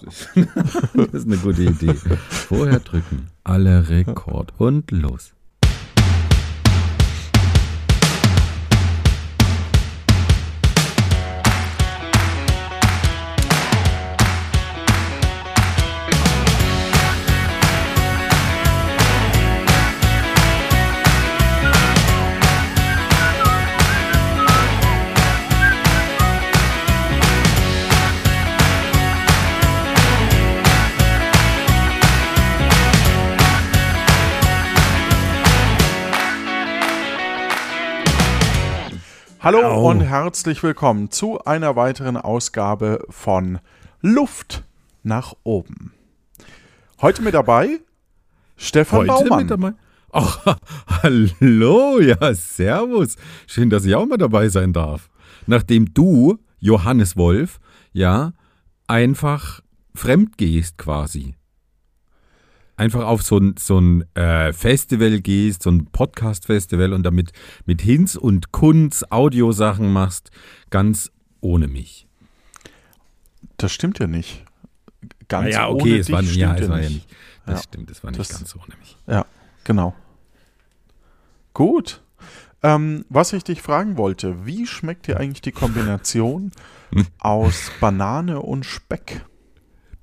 Das ist eine gute Idee. Vorher drücken. Alle Rekord. Und los. Hallo Au. und herzlich willkommen zu einer weiteren Ausgabe von Luft nach oben. Heute mit dabei Stefan Heute Baumann. mit dabei. Ach, hallo, ja, servus. Schön, dass ich auch mal dabei sein darf. Nachdem du, Johannes Wolf, ja, einfach fremd gehst quasi. Einfach auf so ein, so ein äh, Festival gehst, so ein Podcast-Festival und damit mit Hinz und Kunz Audiosachen machst, ganz ohne mich. Das stimmt ja nicht. Ganz ja, ohne okay, es dich war, ja, es war ja nicht. Das Ja. stimmt, es war nicht Das- ganz ohne mich. Ja, genau. Gut. Ähm, was ich dich fragen wollte, wie schmeckt dir eigentlich die Kombination aus Banane und Speck?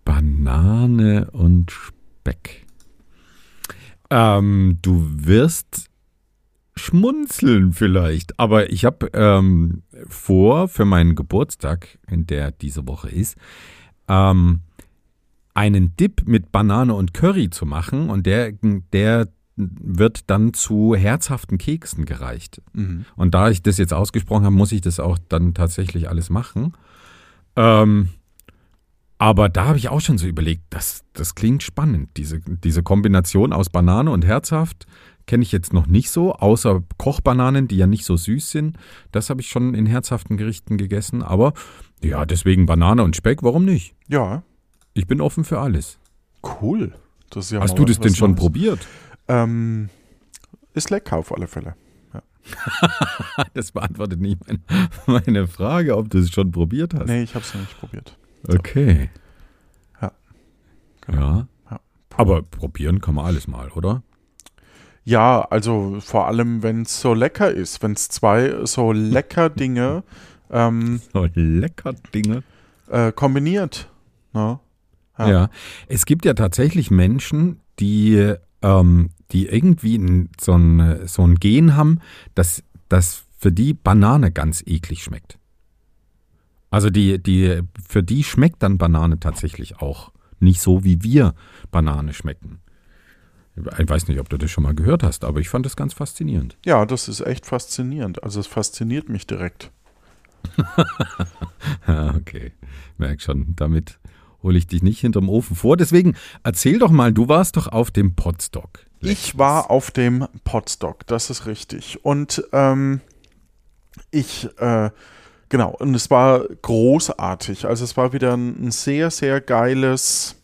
Banane und Speck. Ähm, du wirst schmunzeln vielleicht, aber ich habe ähm, vor für meinen Geburtstag, der diese Woche ist, ähm, einen Dip mit Banane und Curry zu machen und der, der wird dann zu herzhaften Keksen gereicht. Mhm. Und da ich das jetzt ausgesprochen habe, muss ich das auch dann tatsächlich alles machen. Ähm, aber da habe ich auch schon so überlegt, das, das klingt spannend. Diese, diese Kombination aus Banane und herzhaft kenne ich jetzt noch nicht so, außer Kochbananen, die ja nicht so süß sind. Das habe ich schon in herzhaften Gerichten gegessen. Aber ja, deswegen Banane und Speck, warum nicht? Ja, Ich bin offen für alles. cool. Ja Hast du was- das denn schon Neues. probiert? Ähm, ist lecker auf alle Fälle. Das beantwortet nicht mein, meine Frage, ob du es schon probiert hast. Nee, ich habe es noch nicht probiert. Okay. Ja. Ja. Ja. Aber probieren kann man alles mal, oder? Ja, also vor allem, wenn es so lecker ist, wenn es zwei so lecker Dinge ähm, So lecker Dinge. äh, kombiniert. Ne? Ja. Ja. Es gibt ja tatsächlich Menschen, die, ähm, die irgendwie so, ein, so ein Gen haben, dass, dass für die Banane ganz eklig schmeckt. Also die, die, für die schmeckt dann Banane tatsächlich auch nicht so, wie wir Banane schmecken. Ich weiß nicht, ob du das schon mal gehört hast, aber ich fand das ganz faszinierend. ja, das ist echt faszinierend. Also es fasziniert mich direkt. Okay. Merk schon, damit hole ich dich nicht hinterm Ofen vor. Deswegen erzähl doch mal, du warst doch auf dem Podstock. Ich war auf dem Podstock, das ist richtig. Und ähm, ich, äh, genau, und es war großartig. Also es war wieder ein, ein sehr, sehr geiles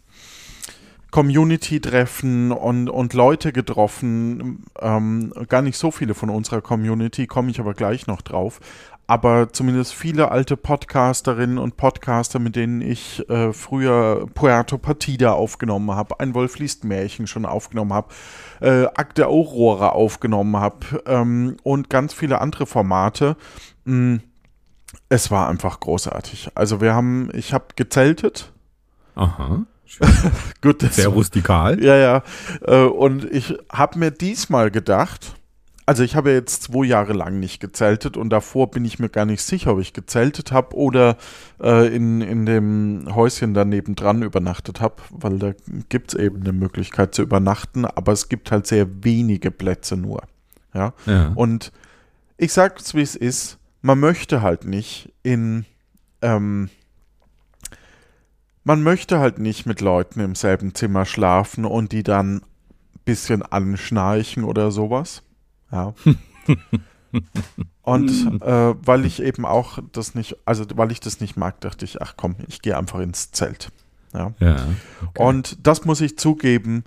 Community-Treffen und, und Leute getroffen. Ähm, gar nicht so viele von unserer Community, komme ich aber gleich noch drauf. Aber zumindest viele alte Podcasterinnen und Podcaster, mit denen ich äh, früher Puerto Partida aufgenommen habe, ein Wolf liest Märchen schon aufgenommen habe, äh, Akte Aurora aufgenommen habe ähm, und ganz viele andere Formate. Mm, Es war einfach großartig. Also wir haben, ich habe gezeltet. Aha. Gut, Sehr rustikal. ja, ja. Äh, Und ich habe mir diesmal gedacht, also ich habe jetzt zwei Jahre lang nicht gezeltet und davor bin ich mir gar nicht sicher, ob ich gezeltet habe oder äh, in, in dem Häuschen daneben dran übernachtet habe, weil da gibt es eben eine Möglichkeit zu übernachten, aber es gibt halt sehr wenige Plätze nur. Ja. Ja. Und ich sag's, wie es ist, man möchte halt nicht in, ähm, man möchte halt nicht mit Leuten im selben Zimmer schlafen und die dann ein bisschen anschnarchen oder sowas. Ja. Und äh, weil ich eben auch das nicht, also weil ich das nicht mag, dachte ich, ach komm, ich gehe einfach ins Zelt. Ja. ja. Und das muss ich zugeben,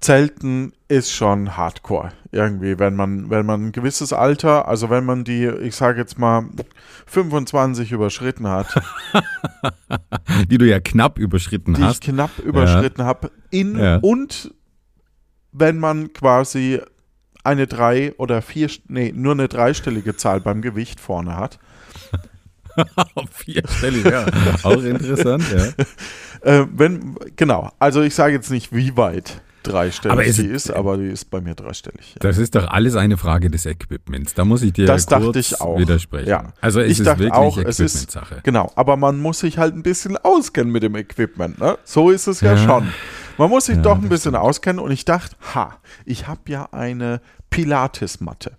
Zelten ist schon Hardcore irgendwie, wenn man, wenn man ein gewisses Alter, also wenn man die, ich sage jetzt mal 25 überschritten hat, Die du ja knapp überschritten die hast. ich knapp überschritten habe, in Ja. und wenn man quasi eine drei oder vier, nee, nur eine dreistellige Zahl beim Gewicht vorne hat. Vierstellig, ja. Auch interessant, ja. Äh, wenn, genau, also ich sage jetzt nicht, wie weit dreistellig Aber die ist, aber die ist bei mir dreistellig. Ja. Das ist doch alles eine Frage des Equipments. Da muss ich dir Das kurz dachte ich auch. widersprechen. Ja. Also es Ich ist dachte wirklich auch, es ist- Equipment-Sache. Genau, aber man muss sich halt ein bisschen auskennen mit dem Equipment, ne? So ist es ja, Ja. schon. Man muss sich Ja, doch ein bisschen auskennen und ich dachte, ha, ich habe ja eine Pilates-Matte.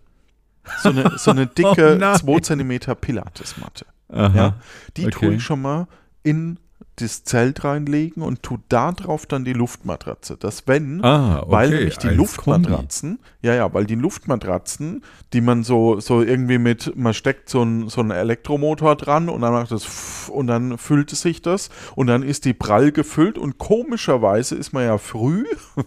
So eine, so eine dicke Oh nein. 2 cm Pilates-Matte. Ja? Die tue Okay. ich schon mal in das Zelt reinlegen und tue da drauf dann die Luftmatratze. Dass wenn, Ah, okay. weil nämlich die Luftmatratzen, ja, ja, weil die Luftmatratzen, die man so, so irgendwie mit, man steckt so einen so einen Elektromotor dran und dann macht das und dann füllt es sich das und dann ist die prall gefüllt und komischerweise ist man ja früh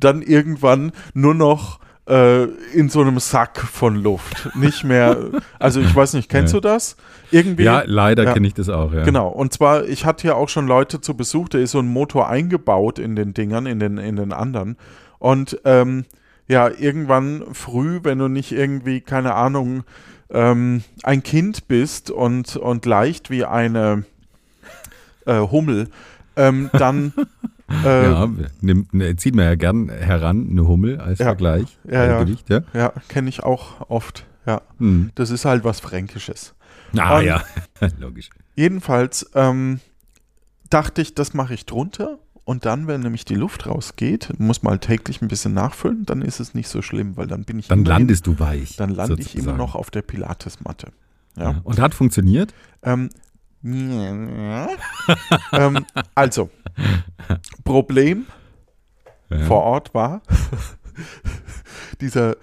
dann irgendwann nur noch äh, in so einem Sack von Luft. Nicht mehr, also ich weiß nicht, kennst Ja. du das? Irgendwie. Ja, leider Ja. kenne ich das auch, ja. Genau, und zwar, ich hatte ja auch schon Leute zu Besuch, da ist so ein Motor eingebaut in den Dingern, in den, in den anderen. Und ähm, ja, irgendwann früh, wenn du nicht irgendwie, keine Ahnung, ähm, ein Kind bist und, und leicht wie eine äh, Hummel, ähm, dann äh, Ja, nimmt, ne, zieht man ja gern heran, eine Hummel als Ja. Vergleich. Ja, ja. Gewicht, ja. ja, kenne ich auch oft. Ja, Hm. das ist halt was Fränkisches. Ah, Und- ja, logisch. Jedenfalls ähm, dachte ich, das mache ich drunter. Und dann, wenn nämlich die Luft rausgeht, muss man halt täglich ein bisschen nachfüllen, dann ist es nicht so schlimm, weil dann bin ich Dann immerhin- landest du weich. dann lande ich immer sozusagen. noch auf der Pilates-Matte. Ja. Ja. Und hat funktioniert? Ähm, ähm, also, Problem Ja. vor Ort war, dieser,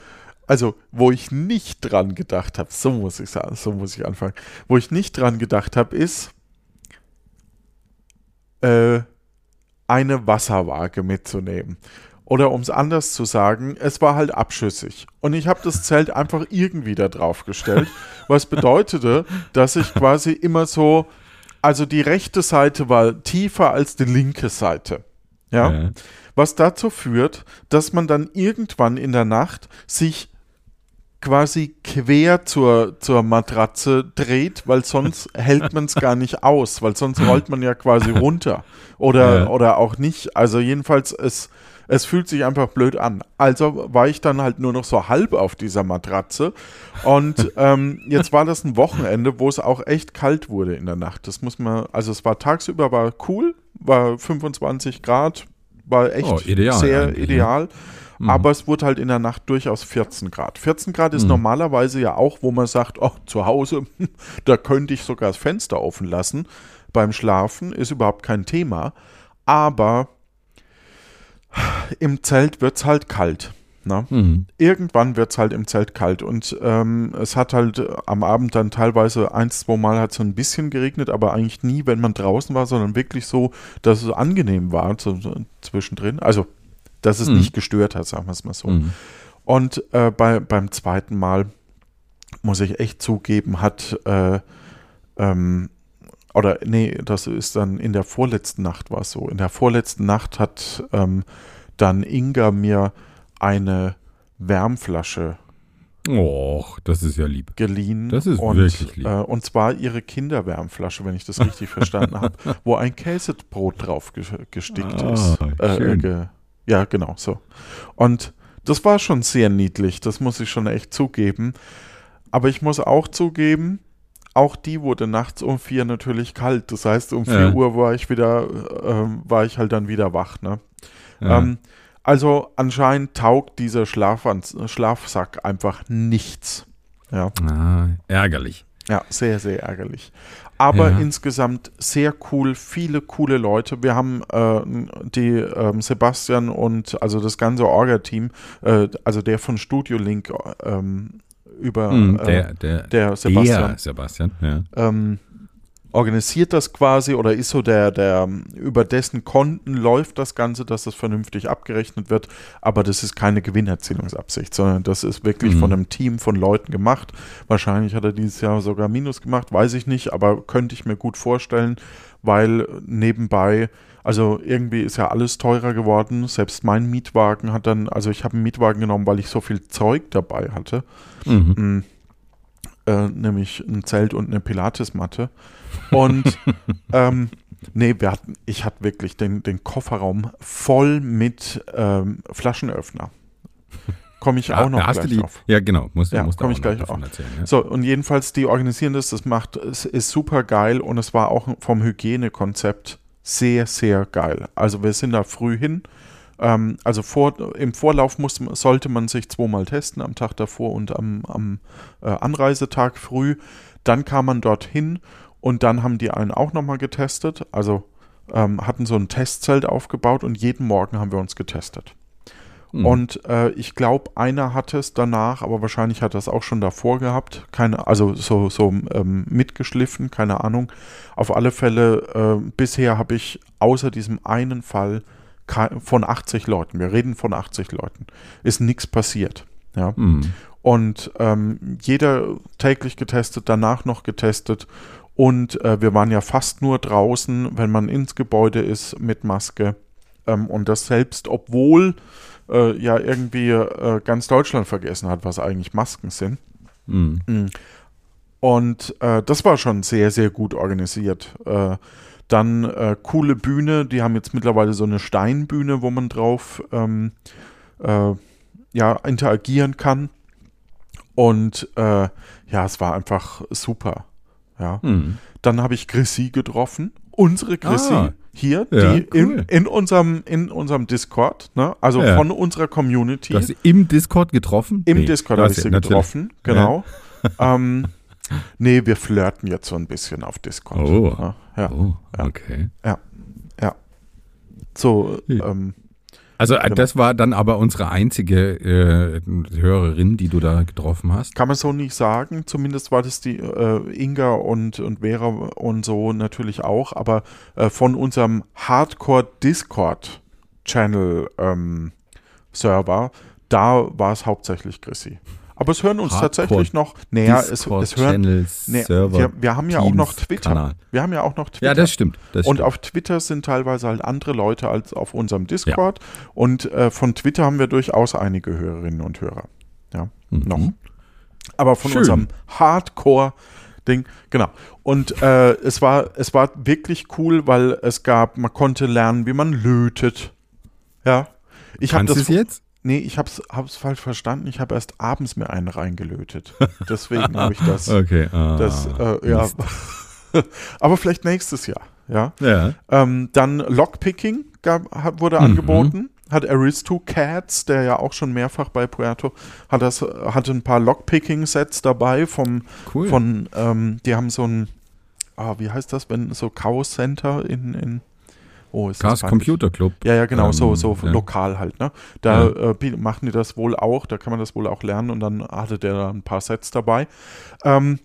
also wo ich nicht dran gedacht habe, so muss ich sagen, so muss ich anfangen, wo ich nicht dran gedacht habe, ist äh, eine Wasserwaage mitzunehmen. Oder um es anders zu sagen, es war halt abschüssig. Und ich habe das Zelt einfach irgendwie da drauf gestellt, was bedeutete, dass ich quasi immer so, also die rechte Seite war tiefer als die linke Seite. Ja. Ja. Was dazu führt, dass man dann irgendwann in der Nacht sich quasi quer zur, zur Matratze dreht, weil sonst hält man es gar nicht aus, weil sonst rollt man ja quasi runter. Oder, Ja. oder auch nicht. Also jedenfalls, es, es fühlt sich einfach blöd an. Also war ich dann halt nur noch so halb auf dieser Matratze. Und ähm, jetzt war das ein Wochenende, wo es auch echt kalt wurde in der Nacht. Das muss man, also es war tagsüber war cool, war 25 Grad, war echt Oh, ideal sehr eigentlich, ideal. Aber es wurde halt in der Nacht durchaus 14 Grad. 14 Grad ist normalerweise ja auch, wo man sagt, oh, zu Hause, da könnte ich sogar das Fenster offen lassen. Beim Schlafen ist überhaupt kein Thema. Aber im Zelt wird es halt kalt. Ne? Mhm. Irgendwann wird es halt im Zelt kalt und ähm, es hat halt äh, am Abend dann teilweise ein, zwei Mal hat so ein bisschen geregnet, aber eigentlich nie, wenn man draußen war, sondern wirklich so, dass es angenehm war so, so zwischendrin. Also, dass es Mhm. nicht gestört hat, sagen wir es mal so. Mhm. Und äh, bei, beim zweiten Mal, muss ich echt zugeben, hat, äh, ähm, oder nee, das ist dann in der vorletzten Nacht war es so. In der vorletzten Nacht hat ähm, dann Inga mir eine Wärmflasche Och, das ist ja lieb. geliehen. Das ist und, wirklich lieb. Äh, und zwar ihre Kinderwärmflasche, wenn ich das richtig verstanden habe, wo ein Käsebrot drauf ge gestickt Ah, ist. Äh, schön. ge ja, genau so. Und das war schon sehr niedlich, das muss ich schon echt zugeben. Aber ich muss auch zugeben, auch die wurde nachts um vier natürlich kalt. Das heißt, um vier Ja. Uhr war ich wieder, ähm, war ich halt dann wieder wach. Ne? Ja. Ähm, also anscheinend taugt dieser Schlafans Schlafsack einfach nichts. Ja. ah, ärgerlich. Ja, sehr, sehr ärgerlich. Aber Ja. insgesamt sehr cool, viele coole Leute. Wir haben äh, die ähm, Sebastian und also das ganze Orga-Team, äh, also der von Studio Link ähm, über äh, der, der, der Sebastian, der Sebastian, ja. ähm, organisiert das quasi oder ist so der, der, über dessen Konten läuft das Ganze, dass das vernünftig abgerechnet wird. Aber das ist keine Gewinnerzielungsabsicht, sondern das ist wirklich Mhm. von einem Team von Leuten gemacht. Wahrscheinlich hat er dieses Jahr sogar Minus gemacht, weiß ich nicht, aber könnte ich mir gut vorstellen, weil nebenbei, also irgendwie ist ja alles teurer geworden. Selbst mein Mietwagen hat dann, also ich habe einen Mietwagen genommen, weil ich so viel Zeug dabei hatte Mhm. Mm, äh, nämlich ein Zelt und eine Pilatesmatte. Und ähm, nee, wir hatten, ich hatte wirklich den, den Kofferraum voll mit ähm, Flaschenöffner. Komme ich auch noch hast du gleich die, drauf. Ja, genau. Musst, Ja, musst du komm auch ich noch gleich auf. erzählen. Ja. So, und jedenfalls, die organisieren das, das macht, es ist super geil und es war auch vom Hygienekonzept sehr, sehr geil. Also wir sind da früh hin. Ähm, also vor, im Vorlauf muss, sollte man sich zweimal testen, am Tag davor und am, am äh, Anreisetag früh. Dann kam man dorthin und dann haben die einen auch nochmal getestet. Also ähm, hatten so ein Testzelt aufgebaut und jeden Morgen haben wir uns getestet. Mhm. Und äh, ich glaube, einer hatte es danach, aber wahrscheinlich hat er es auch schon davor gehabt. Keine, also so, so ähm, mitgeschliffen, keine Ahnung. Auf alle Fälle, äh, bisher habe ich außer diesem einen Fall von 80 Leuten, wir reden von 80 Leuten, ist nichts passiert. Ja. Mhm. Und ähm, jeder täglich getestet, danach noch getestet. Und äh, wir waren ja fast nur draußen, wenn man ins Gebäude ist mit Maske. Ähm, und das selbst, obwohl äh, ja irgendwie äh, ganz Deutschland vergessen hat, was eigentlich Masken sind. Mhm. Und äh, das war schon sehr, sehr gut organisiert. Äh, dann äh, coole Bühne, die haben jetzt mittlerweile so eine Steinbühne, wo man drauf ähm, äh, ja, interagieren kann. Und ja, es war einfach super. Ja. Mhm. Dann habe ich Chrissy getroffen. Unsere Chrissy Ah. hier, Ja, die in, cool. in, unserem, in unserem Discord, ne? also Ja. von unserer Community. Du hast sie im Discord getroffen? Im Nee, Discord du habe hast ich sie natürlich- getroffen, genau. ähm, nee, wir flirten jetzt so ein bisschen auf Discord. Oh. Ja, ja. Oh, Ja. okay. So, Ja. ähm, Also äh, Genau. das war dann aber unsere einzige äh, Hörerin, die du da getroffen hast. kann man so nicht sagen. Zumindest war das die äh, Inga und, und Vera und so natürlich auch, aber äh, von unserem Hardcore-Discord-Channel ähm, Server, da war es hauptsächlich Chrissy. Aber es hören uns Hardcore tatsächlich noch, naja, es, es hören, Channel, nee, Server, wir, wir haben ja auch noch Teams, Twitter. Kanal. Wir haben ja auch noch Twitter. Ja, das stimmt. Das Und stimmt. auf Twitter sind teilweise halt andere Leute als auf unserem Discord. Und äh, von Twitter haben wir durchaus einige Hörerinnen und Hörer. Ja, Mhm. noch. Aber von Schön. unserem Hardcore-Ding, genau. Und äh, es, war, es war wirklich cool, weil es gab, man konnte lernen, wie man lötet. Ja. Ich habe das es jetzt? Nee, ich hab's, hab's falsch verstanden. Ich habe erst abends mir einen reingelötet. Deswegen habe ich das. Okay. Ah, das äh, ja. Aber vielleicht nächstes Jahr. Ja. Ja. Ähm, dann Lockpicking gab, wurde Mhm. angeboten. Hat Aristocats, der ja auch schon mehrfach bei Puerto, hat das, hatte ein paar Lockpicking-Sets dabei vom, Cool. von, ähm, die haben so ein, ah, wie heißt das, wenn so Chaos Center in, in oh, ist peinlich. Computer Club. Ja, ja, genau, so, Ähm, so ja. lokal halt, ne? Da äh, bi- machen die das wohl auch, da kann man das wohl auch lernen und dann hatte der da ein paar Sets dabei. Ähm,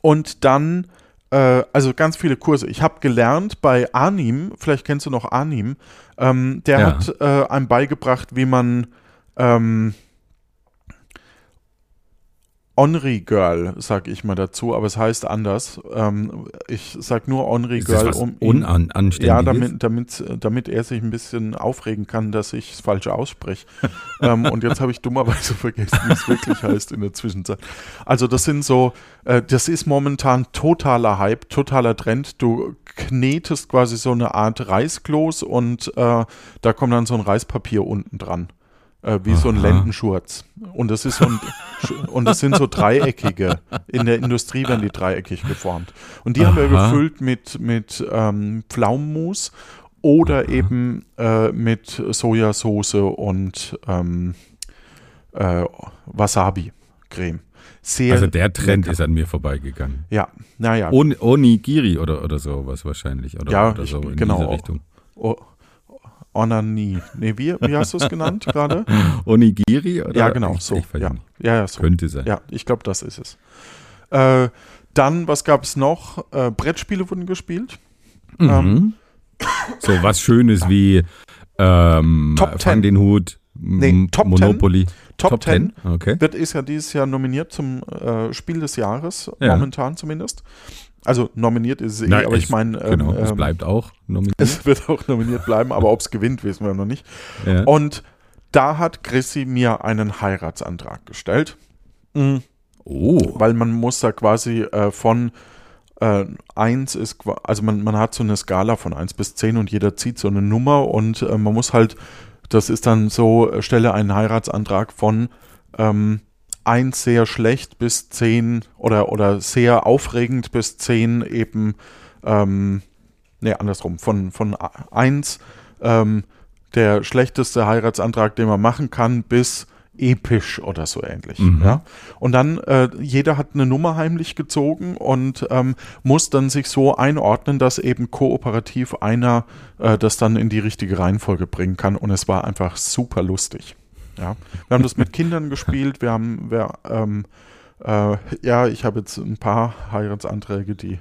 und dann, äh, also ganz viele Kurse. Ich habe gelernt bei Anim, vielleicht kennst du noch Anim, ähm, der Ja. hat äh, einem beigebracht, wie man ähm, Onry Girl, sag ich mal dazu, aber es heißt anders. Ähm, ich sag nur Onry Ist das Girl, was um ihn, ja, damit, damit, damit er sich ein bisschen aufregen kann, dass ich es falsch ausspreche. ähm, und jetzt habe ich dummerweise vergessen, wie es wirklich heißt in der Zwischenzeit. Also das sind so, äh, das ist momentan totaler Hype, totaler Trend. Du knetest quasi so eine Art Reiskloß und äh, da kommt dann so ein Reispapier unten dran. Äh, wie so ein Aha. Lendenschurz. Und das ist so ein, und das sind so dreieckige. In der Industrie werden die dreieckig geformt. Und die haben wir Aha. gefüllt mit, mit ähm, Pflaumenmus oder eben äh, mit Sojasauce und ähm, äh, Wasabi-Creme. Sehr Also der Trend lecker. ist an mir vorbeigegangen. Ja, naja. On, Onigiri oder, oder sowas wahrscheinlich. Oder, Ja, oder ich- so in genau. diese Richtung. O Onanie. Nee, wie, wie hast du es genannt gerade? Onigiri? Oder? Ja, genau, so. Ja. ja, ja, so. Könnte sein. Ja, ich glaube, das ist es. Äh, Dann, was gab es noch? Äh, Brettspiele wurden gespielt. Mhm. Ähm, so was Schönes wie ähm, Top Fang 10. den Hut, Nee, Top 10. Monopoly. Top, 10 Okay. wird ist ja dieses Jahr nominiert zum äh, Spiel des Jahres, Ja. momentan zumindest. Also nominiert ist es eh, Na, aber ich es- meine, ähm, Genau, es ähm, bleibt auch nominiert. es wird auch nominiert bleiben, aber ob es gewinnt, wissen wir noch nicht. ja. Und da hat Chrissy mir einen Heiratsantrag gestellt. Mhm. Oh. weil man muss da quasi äh, von äh, 1 ist, also man, man hat so eine Skala von 1 bis 10 und jeder zieht so eine Nummer und äh, man muss halt, das ist dann so, äh, stelle einen Heiratsantrag von ähm, 1 sehr schlecht bis 10 oder, oder sehr aufregend bis 10 eben, ähm, ne, andersrum, von, von 1 ähm, der schlechteste Heiratsantrag, den man machen kann, bis episch oder so ähnlich. Mhm. Ja? Und dann, äh, jeder hat eine Nummer heimlich gezogen und ähm, muss dann sich so einordnen, dass eben kooperativ einer äh, das dann in die richtige Reihenfolge bringen kann. Und es war einfach super lustig. Ja? Wir haben das mit Kindern gespielt, wir haben, wir, ähm, äh, ja, ich habe jetzt ein paar Heiratsanträge, die,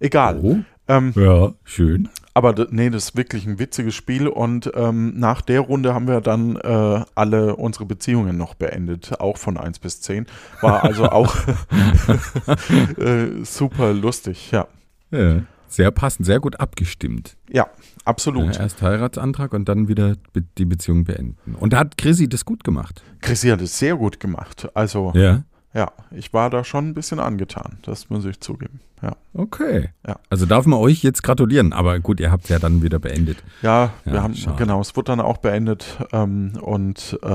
egal. oh. Ähm, Ja, schön. aber nee, das ist wirklich ein witziges Spiel und ähm, nach der Runde haben wir dann äh, alle unsere Beziehungen noch beendet, auch von 1 bis 10. War also auch äh, super lustig, ja. Ja. Sehr passend, sehr gut abgestimmt. Ja, absolut. Ja, erst Heiratsantrag und dann wieder die Beziehung beenden. Und da hat Chrissy das gut gemacht. Chrissy hat es sehr gut gemacht. Also, ja. Ja. ich war da schon ein bisschen angetan, das muss ich zugeben. Ja, Okay. Ja. Also darf man euch jetzt gratulieren, aber gut, ihr habt es ja dann wieder beendet. ja, wir Ja, haben, schade. genau, es wurde dann auch beendet ähm, und äh,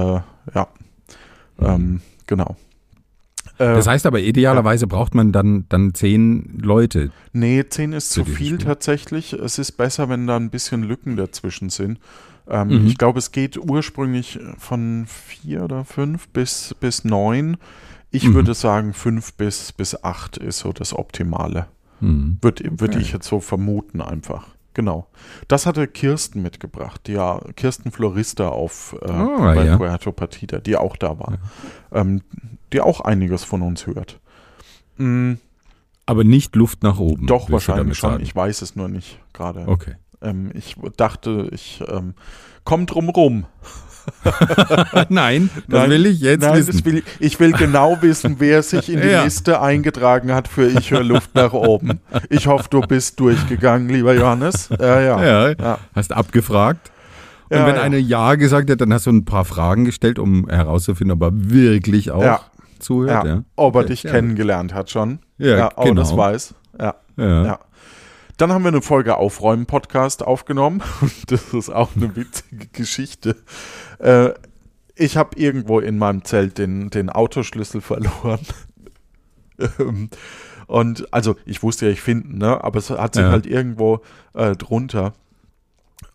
ja, ähm, genau. Äh, Das heißt aber, idealerweise braucht man dann, dann zehn Leute. Nee, 10 ist zu viel Spiel. tatsächlich. Es ist besser, wenn da ein bisschen Lücken dazwischen sind. Ähm, Mhm. Ich glaube, es geht ursprünglich von vier oder fünf bis, bis neun. Ich Mhm. würde sagen, fünf bis, bis acht ist so das Optimale. Hm. Würde würd Okay. ich jetzt so vermuten einfach. Genau. Das hatte Kirsten mitgebracht, die ja Kirsten Florista auf äh, bei ja. Puerto Partida, die auch da war. Ähm, die auch einiges von uns hört. Mm, Aber nicht Luft nach oben. doch, wahrscheinlich schon. Ich weiß es nur nicht gerade. Okay. Ähm, ich dachte, ich ähm, komm drum rum. Nein, das Nein, will ich jetzt Nein, wissen. das will ich, ich will genau wissen, wer sich in die Ja. Liste eingetragen hat für Ich höre Luft nach oben. Ich hoffe, du bist durchgegangen, lieber Johannes. Ja, ja. ja, Ja. hast abgefragt. Und Ja, wenn ja. einer Ja gesagt hat, dann hast du ein paar Fragen gestellt, um herauszufinden, ob er wirklich auch Ja. zuhört. Ja. Ja. Ob er dich ja. kennengelernt hat schon. Ja, ob er das genau. weiß. Ja. Ja. Dann haben wir eine Folge Aufräumen-Podcast aufgenommen. Das ist auch eine witzige Geschichte. Äh, ich habe irgendwo in meinem Zelt den, den Autoschlüssel verloren. Ähm, Und also ich wusste ja, ich finde, ne? aber es hat sich Ja. halt irgendwo äh, drunter.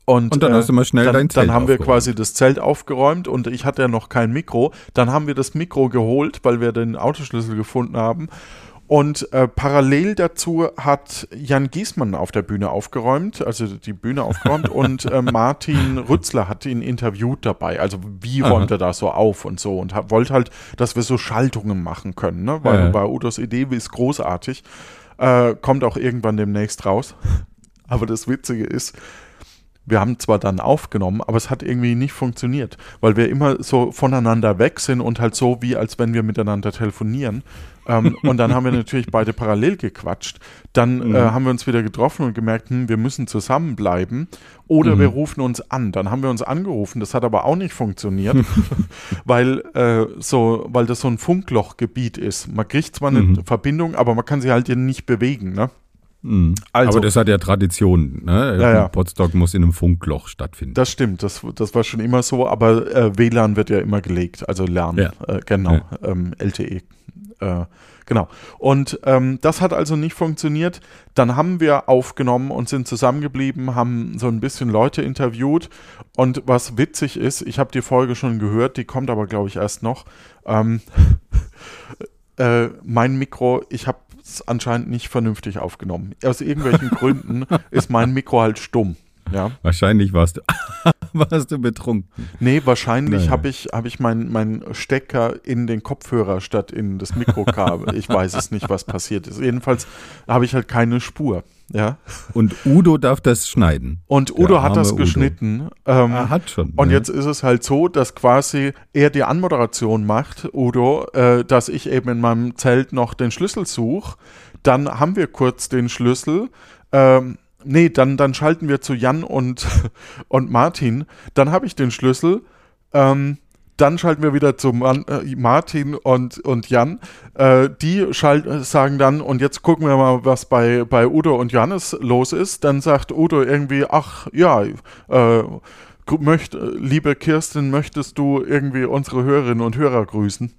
Und, Und dann äh, hast du mal schnell dann, dein Zelt Dann haben wir aufgeräumt. quasi das Zelt aufgeräumt und ich hatte ja noch kein Mikro. Dann haben wir das Mikro geholt, weil wir den Autoschlüssel gefunden haben. Und äh, parallel dazu hat Jan Giesmann auf der Bühne aufgeräumt, also die Bühne aufgeräumt und äh, Martin Rützler hat ihn interviewt dabei. Also wie Aha. räumt er da so auf und so und hat, wollte halt, dass wir so Schaltungen machen können, ne? weil, Ja. weil Udos Idee ist großartig. Äh, kommt auch irgendwann demnächst raus. Aber das Witzige ist, wir haben zwar dann aufgenommen, aber es hat irgendwie nicht funktioniert, weil wir immer so voneinander weg sind und halt so, wie als wenn wir miteinander telefonieren. ähm, und dann haben wir natürlich beide parallel gequatscht. Dann äh, haben wir uns wieder getroffen und gemerkt, hm, wir müssen zusammenbleiben oder wir rufen uns an. Dann haben wir uns angerufen, das hat aber auch nicht funktioniert, weil, äh, so, weil das so ein Funklochgebiet ist. Man kriegt zwar eine Verbindung, aber man kann sie halt nicht bewegen. Ne? Mhm. Also- Aber das hat ja Tradition. Ne? Ja, ja. Potsdok muss in einem Funkloch stattfinden. Das stimmt, das, das war schon immer so, aber äh, WLAN wird ja immer gelegt, also Lernen, Ja. äh, genau, ähm, LTE. Äh, genau. Und ähm, das hat also nicht funktioniert. Dann haben wir aufgenommen und sind zusammengeblieben, haben so ein bisschen Leute interviewt. Und was witzig ist, ich habe die Folge schon gehört, die kommt aber, glaube ich, erst noch. Ähm, äh, mein Mikro, ich habe es anscheinend nicht vernünftig aufgenommen. Aus irgendwelchen Gründen ist mein Mikro halt stumm. Ja. Wahrscheinlich warst du. warst du betrunken? Nee, wahrscheinlich Naja. habe ich, hab ich meinen mein Stecker in den Kopfhörer statt in das Mikrokabel. ich weiß es nicht, was passiert ist. Jedenfalls habe ich halt keine Spur. Ja. Und Udo darf das schneiden. Und Der Udo hat das geschnitten. Ähm, Er hat schon. Und ne? jetzt ist es halt so, dass quasi er die Anmoderation macht, Udo, äh, dass ich eben in meinem Zelt noch den Schlüssel suche. Dann haben wir kurz den Schlüssel. Ähm, nee, dann, dann schalten wir zu Jan und, und Martin. Dann habe ich den Schlüssel. Ähm, dann schalten wir wieder zu Man äh, Martin und, und Jan. Äh, die äh, sagen dann, und jetzt gucken wir mal, was bei, bei Udo und Johannes los ist. Dann sagt Udo irgendwie, ach ja, äh, möcht, liebe Kirsten, möchtest du irgendwie unsere Hörerinnen und Hörer grüßen?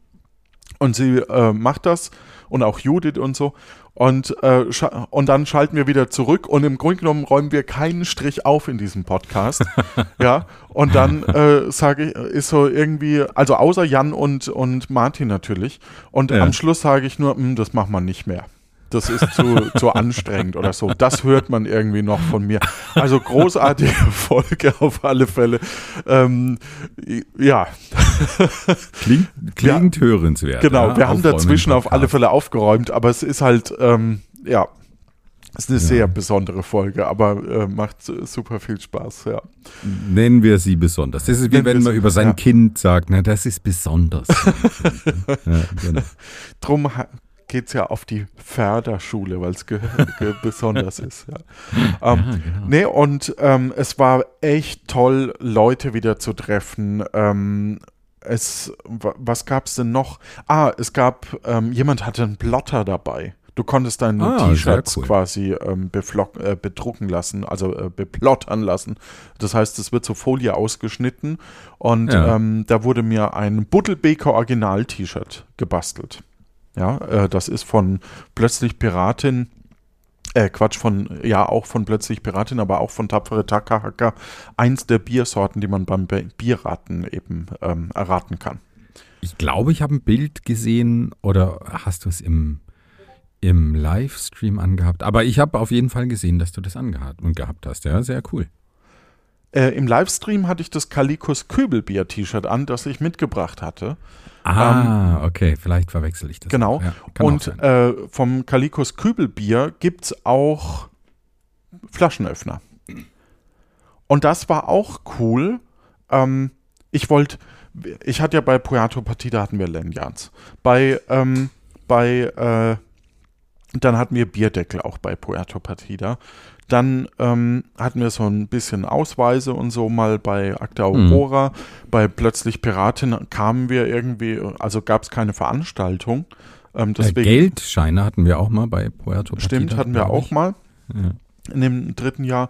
Und sie äh, macht das und auch Judith und so. Und, äh, und dann schalten wir wieder zurück und im Grunde genommen räumen wir keinen Strich auf in diesem Podcast. ja, und dann äh, sage ich, ist so irgendwie, also außer Jan und, und Martin natürlich. Und Ja. am Schluss sage ich nur, "Hm, das machen wir nicht mehr. Das ist zu, zu anstrengend oder so. Das hört man irgendwie noch von mir. Also großartige Folge auf alle Fälle. Ähm, ja, Klingt, klingt hörenswert. Genau, ja? wir haben dazwischen auf alle. Fälle aufgeräumt, aber es ist halt, ähm, ja, es ist eine sehr besondere Folge, aber äh, macht super viel Spaß, ja. Nennen wir sie besonders. Das ist wie Nennen wenn man über sein ja. Kind sagt, na, das ist besonders. ja, genau. Drum geht es ja auf die Förderschule, weil es besonders ist. Ja. Ähm, Ja, genau. Nee, und ähm, es war echt toll, Leute wieder zu treffen. Ähm, es, wa- was gab es denn noch? Ah, es gab, ähm, jemand hatte einen Plotter dabei. Du konntest deine Ah, T-Shirts cool. quasi ähm, äh, bedrucken lassen, also äh, beplottern lassen. Das heißt, es wird so Folie ausgeschnitten und Ja. ähm, da wurde mir ein Buddelbeker Original-T-Shirt gebastelt. Ja, äh, das ist von Plötzlich Piratin, äh, Quatsch, von, ja, auch von Plötzlich Piratin, aber auch von Tapfere Takahacker, eins der Biersorten, die man beim Bi- Bierraten eben ähm, erraten kann. Ich glaube, ich habe ein Bild gesehen oder hast du es im, im Livestream angehabt? Aber ich habe auf jeden Fall gesehen, dass du das angehabt und gehabt hast. Ja, sehr cool. Äh, Im Livestream hatte ich das Kalikus Köbelbier-T-Shirt an, das ich mitgebracht hatte. Ah, okay, vielleicht verwechsel ich das. Genau. Ja, Und äh, vom Kalikus Kübelbier gibt es auch Flaschenöffner. Und das war auch cool. Ähm, ich wollte, ich hatte ja bei Puerto Partida hatten wir Lanyards. Bei, ähm, bei, äh, dann hatten wir Bierdeckel auch bei Puerto Partida. Dann ähm, hatten wir so ein bisschen Ausweise und so mal bei Acta Aurora. Bei Plötzlich Piratin kamen wir irgendwie, also gab es keine Veranstaltung. Ähm, äh, deswegen, Geldscheine hatten wir auch mal bei Puerto Partida. Stimmt, hatten wir auch mal Ja. in dem dritten Jahr.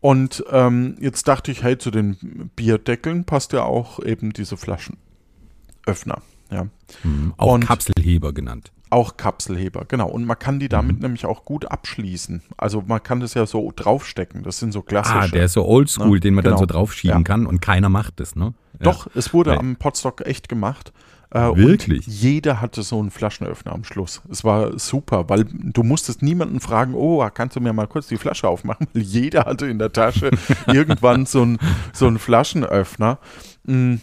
Und ähm, jetzt dachte ich, hey, zu den Bierdeckeln passt ja auch eben diese Flaschenöffner. Ja. Mhm. Auch Und- Kapselheber genannt. Auch Kapselheber, genau. Und man kann die Mhm. damit nämlich auch gut abschließen. Also man kann das ja so draufstecken. Das sind so klassische. Ah, der ist so oldschool, Ne? den man dann Genau. so draufschieben Ja. kann und keiner macht es, ne? Ja. Doch, es wurde Weil- am Potstock echt gemacht. Äh, Wirklich? Und jeder hatte so einen Flaschenöffner am Schluss. Es war super, weil du musstest niemanden fragen, oh, kannst du mir mal kurz die Flasche aufmachen? Weil jeder hatte in der Tasche irgendwann so einen so einen Flaschenöffner. Mm.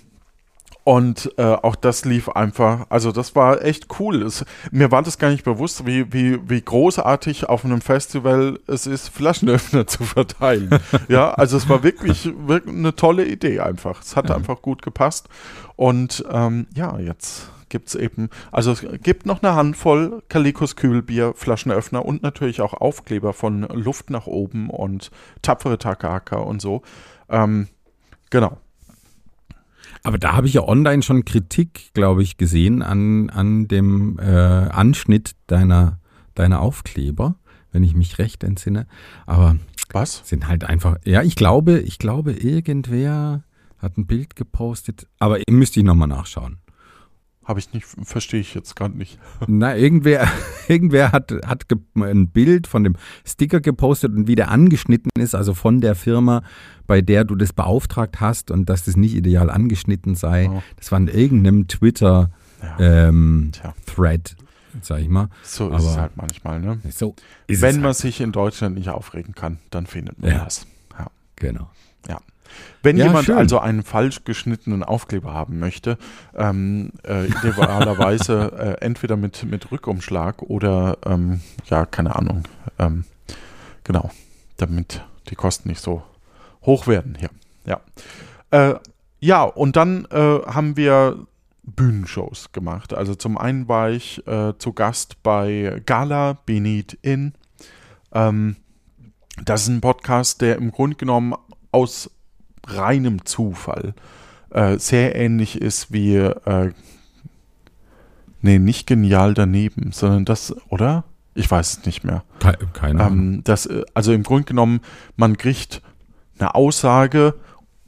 Und äh, auch das lief einfach, also das war echt cool. Es, mir war das gar nicht bewusst, wie, wie, wie großartig auf einem Festival es ist, Flaschenöffner zu verteilen. ja, also es war wirklich, wirklich eine tolle Idee einfach. Es hat einfach gut gepasst. Und ähm, ja, jetzt gibt es eben, also es gibt noch eine Handvoll Kalikos Kühlbier, Flaschenöffner und natürlich auch Aufkleber von Luft nach oben und tapfere Takahaka und so. Ähm, genau. Aber da habe ich ja online schon Kritik, glaube ich, gesehen an, an dem äh, Anschnitt deiner, deiner Aufkleber, wenn ich mich recht entsinne. Aber Was? sind halt einfach, ja, ich glaube, ich glaube, irgendwer hat ein Bild gepostet, aber müsste ich nochmal nachschauen. Habe ich nicht, verstehe ich jetzt gerade nicht. Na, irgendwer, irgendwer hat, hat ein Bild von dem Sticker gepostet und wie der angeschnitten ist, also von der Firma, bei der du das beauftragt hast und dass das nicht ideal angeschnitten sei. Oh. Das war in irgendeinem Twitter Ja. ähm, sag ich mal. So ist es aber- halt manchmal, ne? So Wenn es man halt. sich in Deutschland nicht aufregen kann, dann findet man Ja. das. Ja. Genau. Ja. Wenn Ja, jemand schön. also einen falsch geschnittenen Aufkleber haben möchte, ähm, äh, idealerweise äh, entweder mit, mit Rückumschlag oder, ähm, ja, keine Ahnung, ähm, genau, damit die Kosten nicht so hoch werden hier. Ja, äh, ja und dann äh, haben wir Bühnenshows gemacht. Also zum einen war ich äh, zu Gast bei Gala Benit In. Ähm, das ist ein Podcast, der im Grunde genommen aus reinem Zufall äh, sehr ähnlich ist wie, äh, nee, nicht genial daneben, sondern das, oder? Ich weiß es nicht mehr. Ke keine Ahnung. Ähm, das, äh, also im Grunde genommen, man kriegt eine Aussage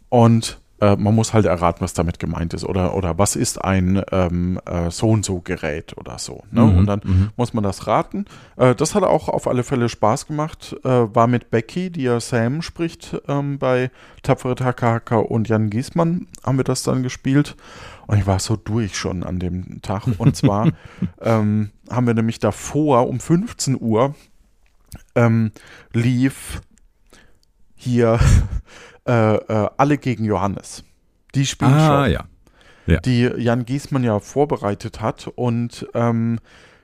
und äh, man muss halt erraten, was damit gemeint ist. Oder, oder was ist ein ähm, äh, so und so Gerät oder so. Ne? Mhm, Und dann mhm. muss man das raten. Äh, das hat auch auf alle Fälle Spaß gemacht. Äh, war mit Becky, die ja Sam spricht, ähm, bei Tapfere Takahaka und Jan Giesmann haben wir das dann gespielt. Und ich war so durch schon an dem Tag. Und zwar ähm, haben wir nämlich davor um 15 Uhr ähm, lief hier äh, äh, alle gegen Johannes. Die Spielshow Ah, ja. die Jan Giesmann ja vorbereitet hat. Und ähm,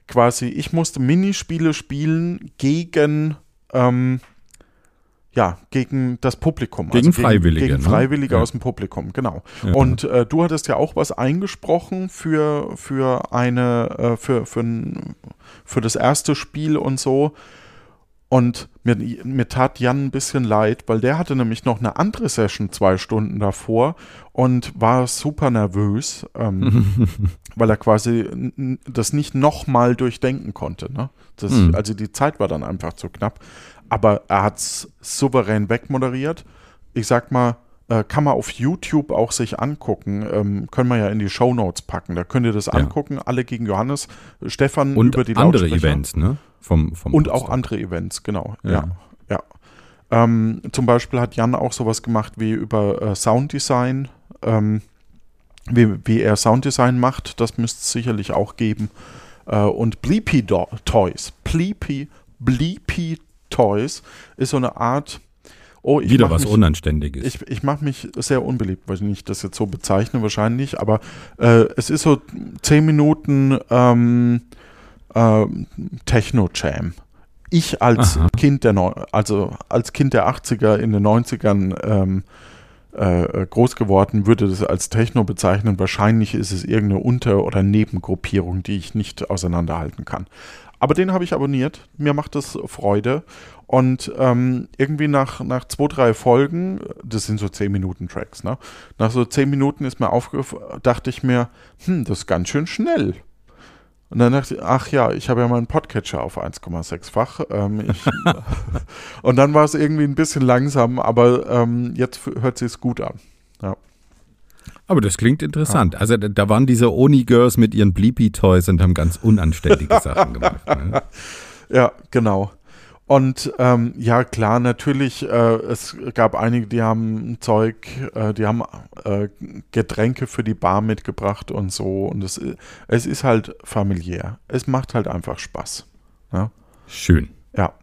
quasi, ich musste Minispiele spielen gegen, ähm, ja, gegen das Publikum. Also Gegen Freiwillige, Gegen ne? Freiwillige Ja. aus dem Publikum, genau. Ja. Und äh, du hattest ja auch was eingesprochen für, für eine, äh, für, für, für das erste Spiel und so. Und mir, mir tat Jan ein bisschen leid, weil der hatte nämlich noch eine andere Session zwei Stunden davor und war super nervös, ähm, weil er quasi das nicht nochmal durchdenken konnte. Ne? Das, Mhm. Also die Zeit war dann einfach zu knapp. Aber er hat es souverän wegmoderiert. Ich sag mal, äh, kann man auf YouTube auch sich angucken. Ähm, können wir ja in die Shownotes packen. Da könnt ihr das angucken. Alle gegen Johannes. Stefan Und über die andere. Events, ne? Vom, vom Und auch andere Events, genau. Ja. Ja. ja. Ähm, zum Beispiel hat Jan auch sowas gemacht wie über äh, Sounddesign, ähm, wie, wie er Sounddesign macht. Das müsste es sicherlich auch geben. Äh, und Bleepy Do Toys. Bleepy, Bleepy Toys ist so eine Art. Oh, ich Wieder was mich, Unanständiges. ich, ich mache mich sehr unbeliebt, weil ich das jetzt so bezeichne wahrscheinlich, aber äh, es ist so 10 Minuten ähm, ähm, Techno-Jam. Ich als Aha. Kind der Neu also als Kind der 80er in den 90ern ähm, äh, groß geworden, würde das als Techno bezeichnen. Wahrscheinlich ist es irgendeine Unter- oder Nebengruppierung, die ich nicht auseinanderhalten kann. Aber den habe ich abonniert. Mir macht das Freude. Und ähm, irgendwie nach, nach zwei, drei Folgen, das sind so 10 Minuten Tracks, ne? Nach so 10 Minuten ist mir aufgefallen, dachte ich mir, hm, das ist ganz schön schnell. Und dann dachte ich, ach ja, ich habe ja meinen Podcatcher auf 1,6-fach. Ähm, und dann war es irgendwie ein bisschen langsam, aber ähm, jetzt hört sich gut an. Aber das klingt interessant. Also da, da waren diese Oni-Girls mit ihren Bleepy-Toys und haben ganz unanständige Sachen gemacht. Ne? Ja, genau. Und ähm, ja, klar, natürlich, äh, es gab einige, die haben Zeug, äh, die haben äh, Getränke für die Bar mitgebracht und so. Und es, es ist halt familiär. Es macht halt einfach Spaß. Schön. Ja.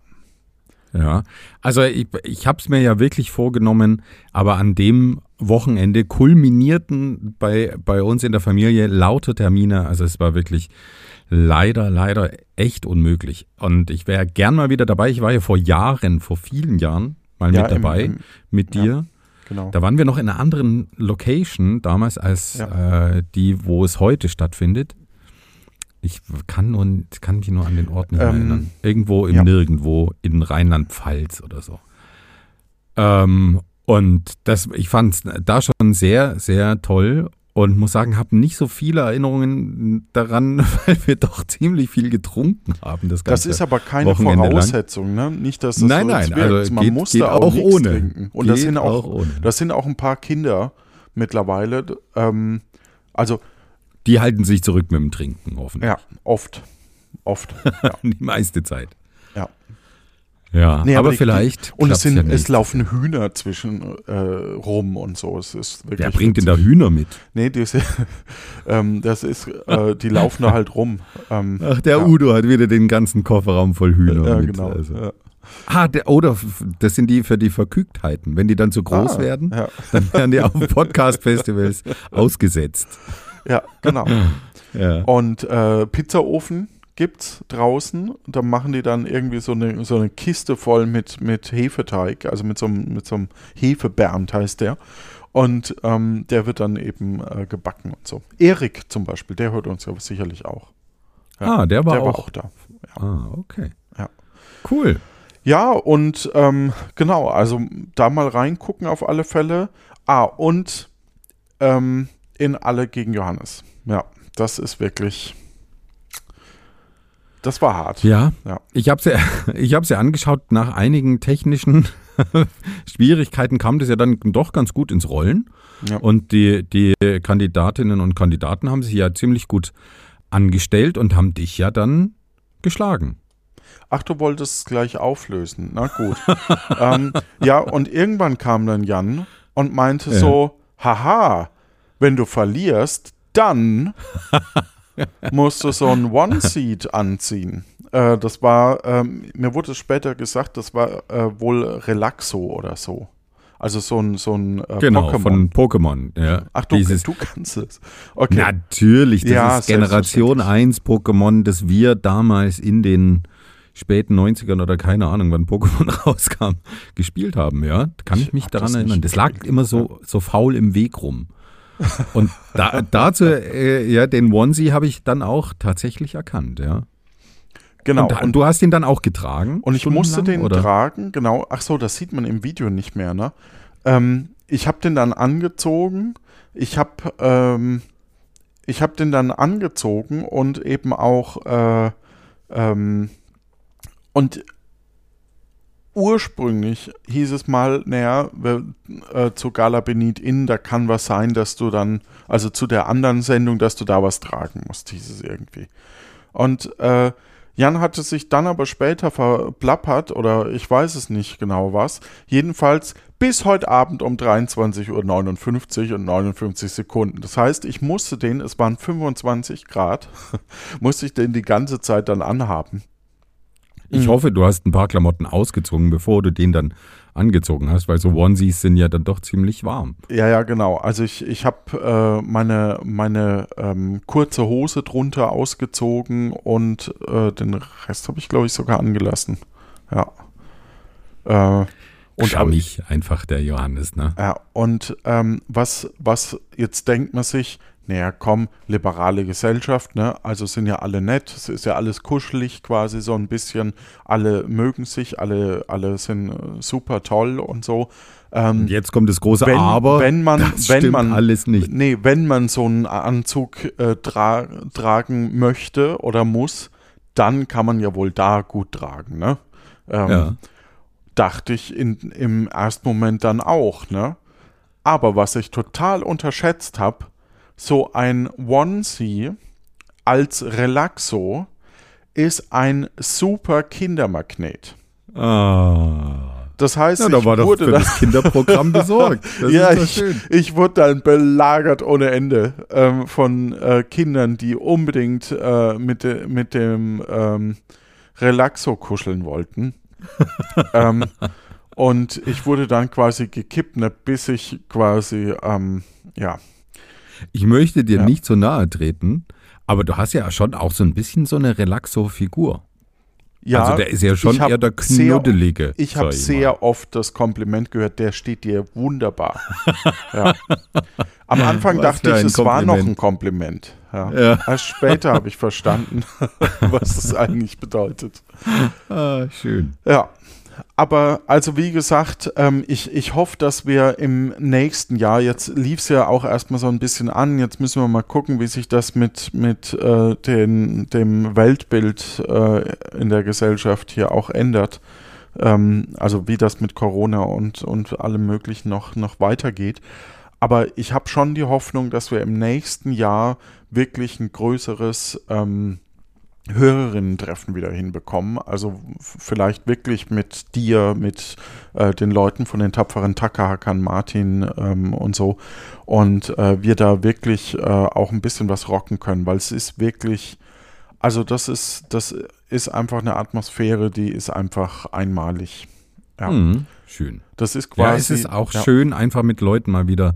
Ja, also ich, ich habe es mir ja wirklich vorgenommen, aber an dem Wochenende kulminierten bei, bei uns in der Familie laute Termine. Also es war wirklich leider, leider echt unmöglich. Und ich wäre gern mal wieder dabei. Ich war ja vor Jahren, vor vielen Jahren mal Ja, mit im- dabei, im- mit ja. dir. Genau. Da waren wir noch in einer anderen Location damals als äh, die, wo es heute stattfindet. Ich kann, nur, kann mich nur an den Ort nicht Ähm, erinnern. Irgendwo im ja. Nirgendwo in Rheinland-Pfalz oder so. Ähm, und das, ich fand es da schon sehr, sehr toll und muss sagen, habe nicht so viele Erinnerungen daran, weil wir doch ziemlich viel getrunken haben. Das, Das Ganze. ist aber keine Wochenende lang. Voraussetzung, ne? Nicht, dass das Nein, so nein, also wirkt. Man geht- muss geht da auch, auch ohne. trinken. Und das Geht sind auch, auch das sind auch ein paar Kinder mittlerweile. Ähm, also Die halten sich zurück mit dem Trinken, hoffentlich. ja, oft, oft. Ja. Die meiste Zeit. Ja. Nee, aber, die- vielleicht. Und es, sind, ja es laufen Hühner zwischen äh, rum und so. Es ist wirklich Wer bringt denn witzig. da Hühner mit? Nee, die, ist- ähm, das ist, äh, die laufen da halt rum. Ähm, Ach, der Ja. Udo hat wieder den ganzen Kofferraum voll Hühner ja, mit. genau. Also. Ja. Ah, der, oder das sind die für die Verkügtheiten. Wenn die dann zu groß Ah, werden, ja. dann werden die auf Podcast-Festivals ausgesetzt. Ja, genau. Ja. Und äh, Pizzaofen gibt's draußen. Da machen die dann irgendwie so eine, so eine Kiste voll mit, mit Hefeteig, also mit so einem, mit so einem Hefebernd heißt der. Und ähm, der wird dann eben äh, gebacken und so. Erik zum Beispiel, der hört uns ja sicherlich auch. Ah, der war der auch. war auch da. Ah, okay. Ja. Cool. Ja, und ähm, genau, also da mal reingucken auf alle Fälle. Ah, und ähm, in alle gegen Johannes. Ja, das ist wirklich. Das war hart. Ja, Ja. ich habe ja, ich hab's ja angeschaut. Nach einigen technischen Schwierigkeiten kam das ja dann doch ganz gut ins Rollen. Ja. Und die, die Kandidatinnen und Kandidaten haben sich ja ziemlich gut angestellt und haben dich ja dann geschlagen. Ach, du wolltest es gleich auflösen. Na gut. ähm, ja, und irgendwann kam dann Jan und meinte Ja. so: Haha, wenn du verlierst, dann musst du so ein One-Seed anziehen. Äh, das war, ähm, mir wurde später gesagt, das war äh, wohl Relaxo oder so. Also so ein, so ein äh, Genau, Pokémon. von Pokémon. Ja. Ach, du, Dieses, du kannst es. Okay. Natürlich, das Ja, ist Generation 1 Pokémon, das wir damals in den späten 90ern oder keine Ahnung, wann Pokémon rauskam, gespielt haben, ja. Kann ich mich hab daran erinnern. Das lag immer so, so faul im Weg rum. Und da, dazu, äh, ja, den Onesie habe ich dann auch tatsächlich erkannt, ja. genau. Und, da, du hast ihn dann auch getragen? Und ich musste den oder? tragen, genau. Ach so, das sieht man im Video nicht mehr, ne? Ähm, ich habe den dann angezogen. Ich habe ähm, ich habe den dann angezogen und eben auch äh, ähm, und ursprünglich hieß es mal, naja, äh, zu Gala Benit Inn, da kann was sein, dass du dann, also zu der anderen Sendung, dass du da was tragen musst, hieß es irgendwie. Und äh, Jan hatte sich dann aber später verplappert oder ich weiß es nicht genau was. Jedenfalls bis heute Abend um 23.59 Uhr und 59 Sekunden. Das heißt, ich musste den, es waren 25 Grad, musste ich den die ganze Zeit dann anhaben. Ich Mhm. hoffe, du hast ein paar Klamotten ausgezogen, bevor du den dann angezogen hast, weil so Onesies sind ja dann doch ziemlich warm. Ja, ja, genau. Also ich, ich habe äh, meine, meine ähm, kurze Hose drunter ausgezogen und äh, den Rest habe ich, glaube ich, sogar angelassen. Ja. Äh, und Schamig einfach der Johannes, ne? ja, und ähm, was, was jetzt denkt man sich, naja, komm, liberale Gesellschaft, ne? Also sind ja alle nett, es ist ja alles kuschelig quasi so ein bisschen, alle mögen sich, alle, alle sind äh, super toll und so. Ähm, Und jetzt kommt das große wenn, Aber. wenn man, das wenn stimmt man, alles nicht. nee, wenn man so einen Anzug äh, tra tragen möchte oder muss, dann kann man ja wohl da gut tragen, ne? Ähm, Ja. Dachte ich in, im ersten Moment dann auch, ne? Aber was ich total unterschätzt habe, so ein Onesie als Relaxo ist ein super Kindermagnet. Ah. Das heißt, Ja, da ich war wurde für da das Kinderprogramm besorgt. Das ja, ich, ich wurde dann belagert ohne Ende ähm, von äh, Kindern, die unbedingt äh, mit, de, mit dem ähm, Relaxo kuscheln wollten. ähm, und ich wurde dann quasi gekippt, ne, bis ich quasi, ähm, ja, Ich möchte dir Ja. nicht so nahe treten, aber du hast ja schon auch so ein bisschen so eine Relaxo-Figur. ja. also der ist ja schon ich eher der sehr- Knuddelige. Ich sag habe mal. sehr oft das Kompliment gehört, der steht dir wunderbar. ja. Am Anfang Was dachte ich, es war noch ein Kompliment. Kompliment. Ja. Ja. Erst später habe ich verstanden, was das eigentlich bedeutet. Ah, schön. Ja. Aber also wie gesagt, ähm, ich, ich hoffe, dass wir im nächsten Jahr, jetzt lief es ja auch erstmal so ein bisschen an, jetzt müssen wir mal gucken, wie sich das mit, mit äh, den, dem Weltbild äh, in der Gesellschaft hier auch ändert. Ähm, also wie das mit Corona und, und allem Möglichen noch, noch weitergeht. Aber ich habe schon die Hoffnung, dass wir im nächsten Jahr wirklich ein größeres ähm, Hörerinnen-Treffen wieder hinbekommen. Also vielleicht wirklich mit dir, mit äh, den Leuten von den tapferen Takahakan, Martin ähm, und so. Und äh, wir da wirklich äh, auch ein bisschen was rocken können, weil es ist wirklich, also das ist, das ist einfach eine Atmosphäre, die ist einfach einmalig. Ja. Mhm, schön. Das ist Ja, quasi. es ist auch ja. schön, einfach mit Leuten mal wieder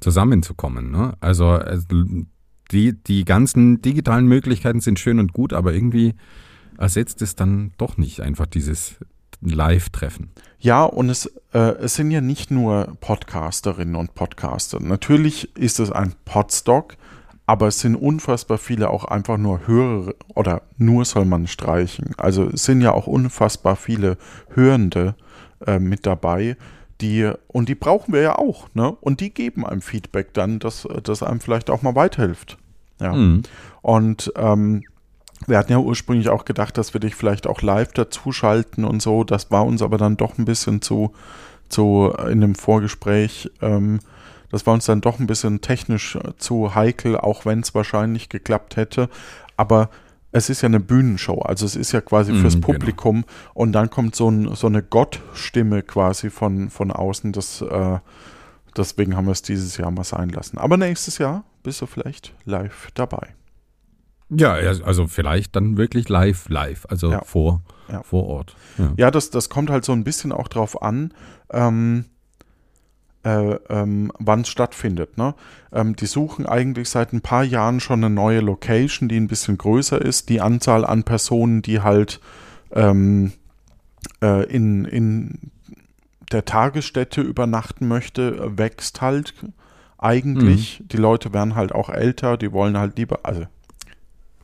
zusammenzukommen. Ne? Also es- die, die ganzen digitalen Möglichkeiten sind schön und gut, aber irgendwie ersetzt es dann doch nicht einfach dieses Live-Treffen. Ja, und es, äh, es sind ja nicht nur Podcasterinnen und Podcaster. Natürlich ist es ein Podstock, aber es sind unfassbar viele auch einfach nur Hörer oder nur soll man streichen. Also es sind ja auch unfassbar viele Hörende äh, mit dabei, die, und die brauchen wir ja auch, ne? Und die geben einem Feedback dann, dass das einem vielleicht auch mal weiterhilft. Ja. Mhm. Und ähm, wir hatten ja ursprünglich auch gedacht, dass wir dich vielleicht auch live dazuschalten und so. Das war uns aber dann doch ein bisschen zu, zu äh, in dem Vorgespräch, ähm, das war uns dann doch ein bisschen technisch äh, zu heikel, auch wenn es wahrscheinlich geklappt hätte. Aber es ist ja eine Bühnenshow, also es ist ja quasi fürs genau. Publikum und dann kommt so, ein, so eine Gottstimme quasi von, von außen. Das, äh, deswegen haben wir es dieses Jahr mal sein lassen. Aber nächstes Jahr bist du vielleicht live dabei. Ja, also vielleicht dann wirklich live, live, also Ja. vor, Ja. vor Ort. Ja. Ja, das, das kommt halt so ein bisschen auch drauf an, ähm, äh, ähm, wann es stattfindet. Ne? Ähm, die suchen eigentlich seit ein paar Jahren schon eine neue Location, die ein bisschen größer ist. Die Anzahl an Personen, die halt ähm, äh, in, in der Tagesstätte übernachten möchte, wächst halt eigentlich. Die Leute werden halt auch älter, die wollen halt lieber, also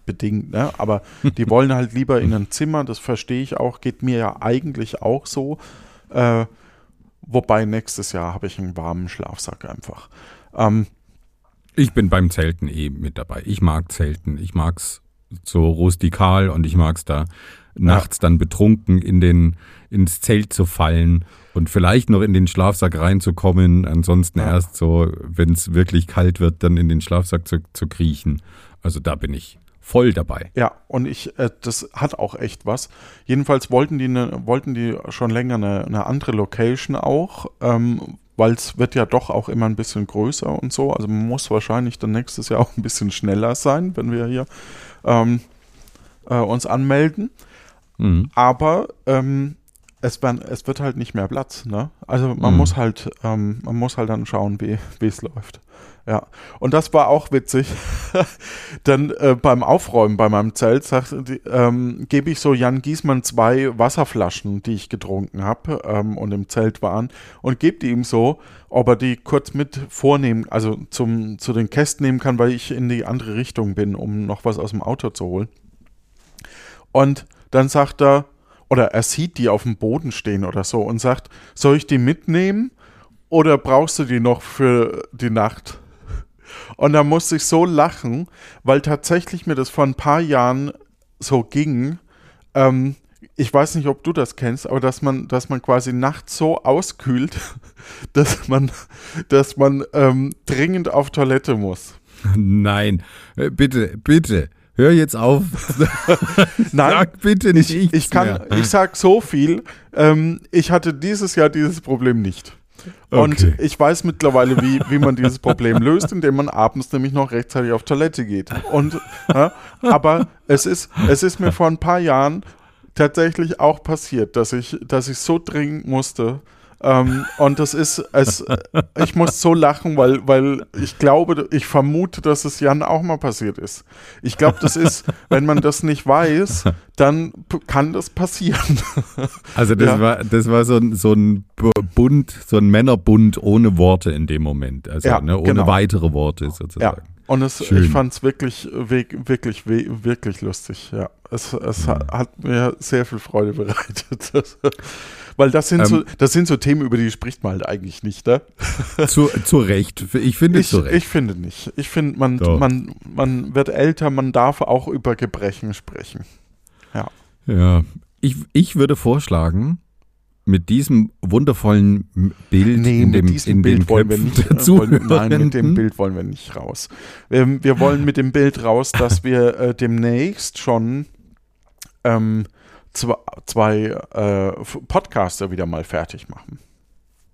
bedingt, ne? Aber die wollen halt lieber in ein Zimmer, das verstehe ich auch, geht mir ja eigentlich auch so. Äh, wobei nächstes Jahr habe ich einen warmen Schlafsack einfach. Ähm, Ich bin beim Zelten eh mit dabei. Ich mag Zelten. Ich mag's so rustikal und ich mag's da nachts dann betrunken in den, ins Zelt zu fallen und vielleicht noch in den Schlafsack reinzukommen. Ansonsten Ja. erst so, wenn es wirklich kalt wird, dann in den Schlafsack zu, zu kriechen. Also da bin ich voll dabei. ja, und ich, äh, das hat auch echt was. Jedenfalls wollten die, ne, wollten die schon länger eine, eine andere Location auch, ähm, weil es wird ja doch auch immer ein bisschen größer und so. Also man muss wahrscheinlich dann nächstes Jahr auch ein bisschen schneller sein, wenn wir hier ähm, äh, uns anmelden. Mhm. aber ähm, es, werden, es wird halt nicht mehr Platz, ne? Also man Mhm. muss halt, ähm, man muss halt dann schauen, wie es läuft. Ja. Und das war auch witzig. dann äh, beim Aufräumen bei meinem Zelt sagt, ähm, gebe ich so Jan Giesmann zwei Wasserflaschen, die ich getrunken habe ähm, und im Zelt waren, und gebe die ihm so, ob er die kurz mit vornehmen, also zum, zu den Kästen nehmen kann, weil ich in die andere Richtung bin, um noch was aus dem Auto zu holen. Und dann sagt er, oder er sieht die auf dem Boden stehen oder so und sagt, soll ich die mitnehmen oder brauchst du die noch für die Nacht? Und da musste ich so lachen, weil tatsächlich mir das vor ein paar Jahren so ging. Ähm, ich weiß nicht, ob du das kennst, aber dass man, dass man quasi nachts so auskühlt, dass man, dass man ähm, dringend auf Toilette muss. Nein, Äh, bitte, bitte, hör jetzt auf. Nein, Sag bitte nicht ich, ich kann, mehr. ich sag so viel. Ähm, ich hatte dieses Jahr dieses Problem nicht. Und Okay. ich weiß mittlerweile, wie, wie man dieses Problem löst, indem man abends nämlich noch rechtzeitig auf Toilette geht. Und, ja, aber es ist, es ist mir vor ein paar Jahren tatsächlich auch passiert, dass ich, dass ich so dringend musste. Ähm, und das ist, es, ich muss so lachen, weil, weil ich glaube, ich vermute, dass es Jan auch mal passiert ist. Ich glaube, das ist, wenn man das nicht weiß, dann kann das passieren. Also das Ja. war das war so ein so ein Bund, so ein Männerbund ohne Worte in dem Moment, also Ja, ne, ohne genau. weitere Worte Ja, sozusagen. und es, ich fand es wirklich, wirklich, wirklich, lustig. Ja, es, es hat, hat mir sehr viel Freude bereitet. Weil das sind, so, Ähm, das sind so Themen, über die spricht man halt eigentlich nicht, ne? Zu, zu Recht, ich finde Ich, zu Recht. ich finde nicht. Ich finde, man, Doch. man, man wird älter, man darf auch über Gebrechen sprechen. ja, ich, ich würde vorschlagen, mit diesem wundervollen Bild in dem, in den wollen wir nicht. Äh, wollen, nein, mit dem Bild wollen wir nicht raus. Ähm, wir wollen mit dem Bild raus, dass wir äh, demnächst schon ähm, zwei, zwei äh, Podcaster wieder mal fertig machen.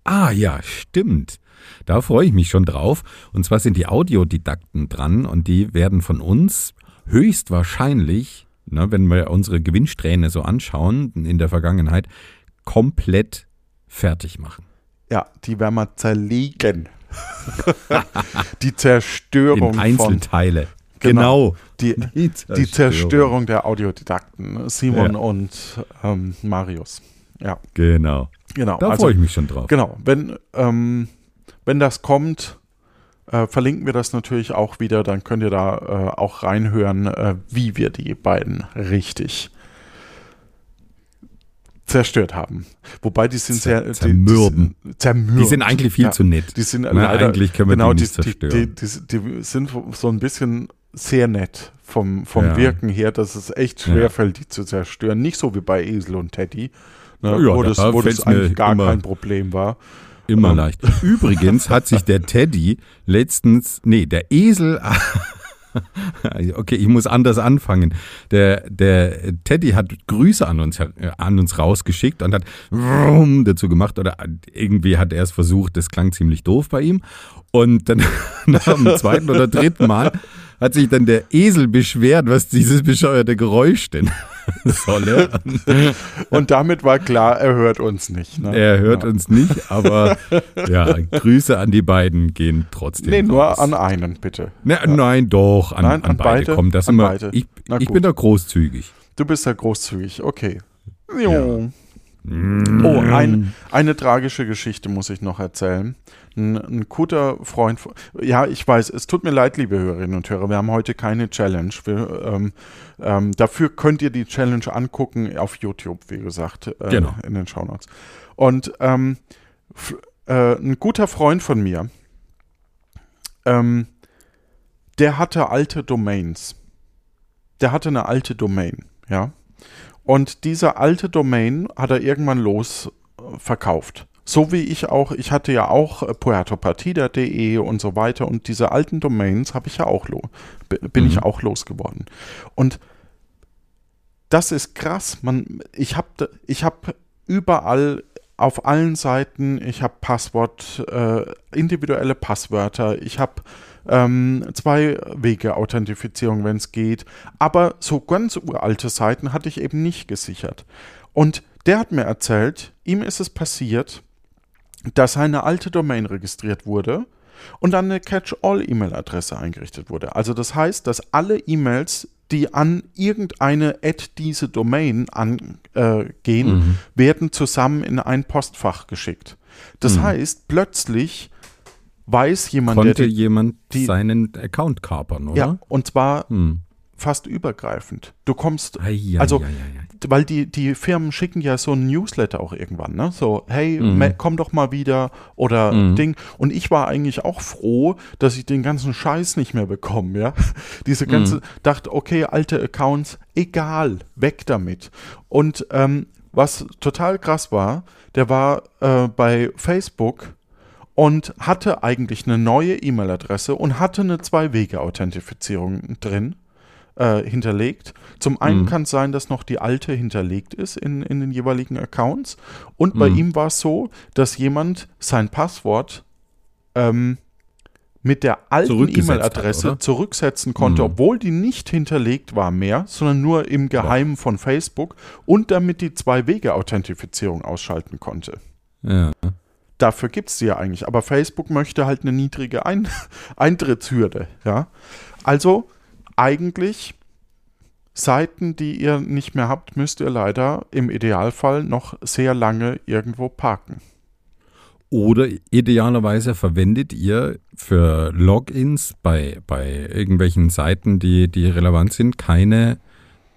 Ah ja, stimmt. Da freue ich mich schon drauf. Und zwar sind die Audiodidakten dran und die werden von uns höchstwahrscheinlich ne, wenn wir unsere Gewinnsträhne so anschauen in der Vergangenheit, komplett fertig machen. Ja, die werden wir zerlegen. die Zerstörung In Einzelteile. von genau, Die, Die die Zerstörung der Audiodidakten, Simon und ähm, Marius. Ja, Genau. genau. Da also, freue ich mich schon drauf. Genau, wenn, ähm, wenn das kommt, äh, verlinken wir das natürlich auch wieder, dann könnt ihr da äh, auch reinhören, äh, wie wir die beiden richtig zerstört haben. Wobei die sind Zer- sehr die- zermürben. Die, sind, zermürbt. Die sind eigentlich viel Ja. zu nett. Die sind Na, leider, eigentlich können wir genau, die nicht die, zerstören. Die, die, die sind so ein bisschen sehr nett vom, vom Ja. Wirken her, dass es echt Ja. schwerfällt, die zu zerstören. Nicht so wie bei Esel und Teddy, ne, Ja, wo da das, wo das eigentlich gar immer- kein Problem war. Immer Ähm. leicht. Übrigens hat sich der Teddy letztens, nee, der Esel, okay, ich muss anders anfangen. Der, der Teddy hat Grüße an uns, an uns rausgeschickt und hat Vroom dazu gemacht oder irgendwie hat er es versucht, das klang ziemlich doof bei ihm. Und dann nach dem zweiten oder dritten Mal hat sich dann der Esel beschwert, was dieses bescheuerte Geräusch denn solle. Und damit war klar, er hört uns nicht. Ne? Er hört ja. uns nicht, aber ja, Grüße an die beiden gehen trotzdem. Nee, nur raus. an einen, bitte. Ne, Nein, doch, an, Nein, an, an beide. beide? Komm, das An immer. beide. Ich, ich bin da großzügig. Du bist ja großzügig, okay. Ja. Jo. Oh, ein, eine tragische Geschichte muss ich noch erzählen. Ein, ein guter Freund, von- ja, ich weiß, es tut mir leid, liebe Hörerinnen und Hörer, wir haben heute keine Challenge. Wir, ähm, ähm, dafür könnt ihr die Challenge angucken auf YouTube, wie gesagt, äh, Genau. in den Shownotes. Und ähm, äh, ein guter Freund von mir, ähm, der hatte alte Domains. Der hatte eine alte Domain, ja. Und diese alte Domain hat er irgendwann los äh, verkauft. So wie ich auch, ich hatte ja auch äh, puertopartida.de und so weiter und diese alten Domains habe ich ja auch bin ich Mhm. auch losgeworden. Und das ist krass. Man, ich habe ich hab überall auf allen Seiten, ich habe Passwort, äh, individuelle Passwörter, ich habe ähm, zwei Wege Authentifizierung, wenn es geht. Aber so ganz uralte Seiten hatte ich eben nicht gesichert. Und der hat mir erzählt, ihm ist es passiert, dass eine alte Domain registriert wurde und dann eine Catch-all-E-Mail-Adresse eingerichtet wurde. Also das heißt, dass alle E-Mails, die an irgendeine Ad diese Domain angehen, äh, gehen, Mhm. werden zusammen in ein Postfach geschickt. Das Mhm. heißt, plötzlich weiß jemand, Konnte der die, jemand die- seinen Account kapern, oder? ja, und zwar Hm. Fast übergreifend. Du kommst, Ei, ei, Also, ei, ei, ei. weil die, die Firmen schicken ja so ein Newsletter auch irgendwann, ne? So, hey, Mhm. komm doch mal wieder oder Mhm. Ding. Und ich war eigentlich auch froh, dass ich den ganzen Scheiß nicht mehr bekomme, ja. Diese ganze, Mhm. dachte, okay, alte Accounts, egal, weg damit. Und ähm, was total krass war, der war äh, bei Facebook und hatte eigentlich eine neue E-Mail-Adresse und hatte eine Zwei-Wege-Authentifizierung drin äh, hinterlegt. Zum einen Mhm. kann es sein, dass noch die alte hinterlegt ist in, in den jeweiligen Accounts. Und bei Mhm. ihm war es so, dass jemand sein Passwort ähm, mit der alten E-Mail-Adresse zurücksetzen konnte, Mhm. obwohl die nicht hinterlegt war mehr, sondern nur im Geheimen von Facebook und damit die Zwei-Wege-Authentifizierung ausschalten konnte. Ja. Dafür gibt es sie ja eigentlich. Aber Facebook möchte halt eine niedrige Ein Eintrittshürde. Ja? Also eigentlich Seiten, die ihr nicht mehr habt, müsst ihr leider im Idealfall noch sehr lange irgendwo parken. Oder idealerweise verwendet ihr für Logins bei, bei irgendwelchen Seiten, die, die relevant sind, keine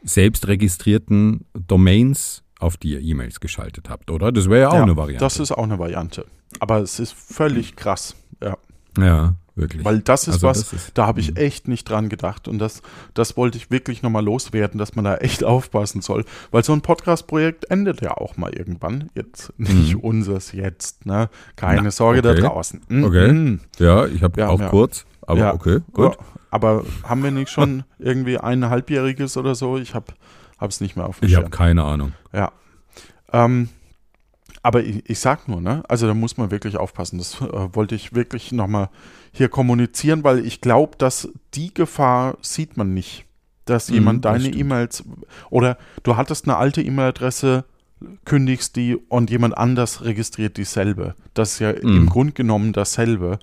selbst registrierten Domains, auf die ihr E-Mails geschaltet habt, oder? Das wäre ja auch Ja, eine Variante. Das ist auch eine Variante. Aber es ist völlig krass. Ja. ja, wirklich. Weil das ist Also was, das ist- da habe ich Mhm. echt nicht dran gedacht. Und das, das wollte ich wirklich nochmal loswerden, dass man da echt aufpassen soll. Weil so ein Podcast-Projekt endet ja auch mal irgendwann. Jetzt nicht Mhm. unseres jetzt, ne? Keine Na, Sorge okay. da draußen. Mhm. Okay. ja, ich habe Ja, auch ja. kurz, aber Ja. okay, gut. Aber haben wir nicht schon irgendwie ein halbjähriges oder so? Ich habe es nicht mehr auf dem Ich habe keine Ahnung. Ja. Ähm, aber ich, ich sag nur, ne? Also da muss man wirklich aufpassen. Das äh, wollte ich wirklich nochmal hier kommunizieren, weil ich glaube, dass die Gefahr sieht man nicht. dass Mhm, jemand deine. E-Mails oder du hattest eine alte E-Mail-Adresse, kündigst die und jemand anders registriert dieselbe. Das ist ja Mhm. im Grunde genommen dasselbe.